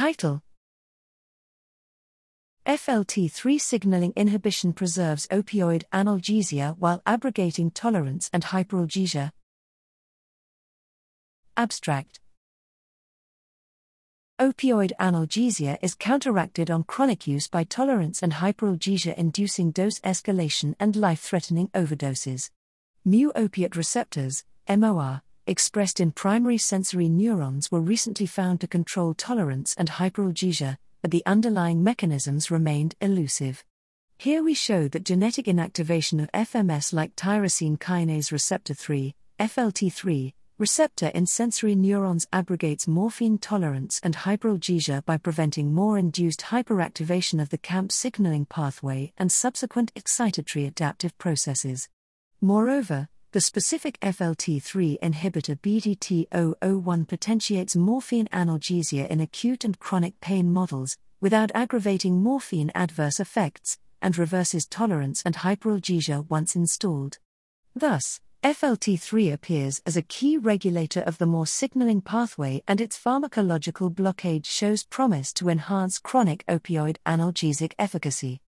Title FLT3 signaling inhibition preserves opioid analgesia while abrogating tolerance and hyperalgesia. Abstract Opioid analgesia is counteracted on chronic use by tolerance and hyperalgesia inducing dose escalation and life threatening overdoses. Mu opiate receptors, MOR, expressed in primary sensory neurons were recently found to control tolerance and hyperalgesia, but the underlying mechanisms remained elusive. Here we show that genetic inactivation of FMS like tyrosine kinase receptor 3, FLT3, receptor in sensory neurons abrogates morphine tolerance and hyperalgesia by preventing MOR induced hyperactivation of the cAMP signaling pathway and subsequent excitatory adaptive processes. Moreover, the specific FLT3 inhibitor BDT-001 potentiates morphine analgesia in acute and chronic pain models, without aggravating morphine adverse effects, and reverses tolerance and hyperalgesia once installed. Thus, FLT3 appears as a key regulator of the MOR signaling pathway, and its pharmacological blockade shows promise to enhance chronic opioid analgesic efficacy.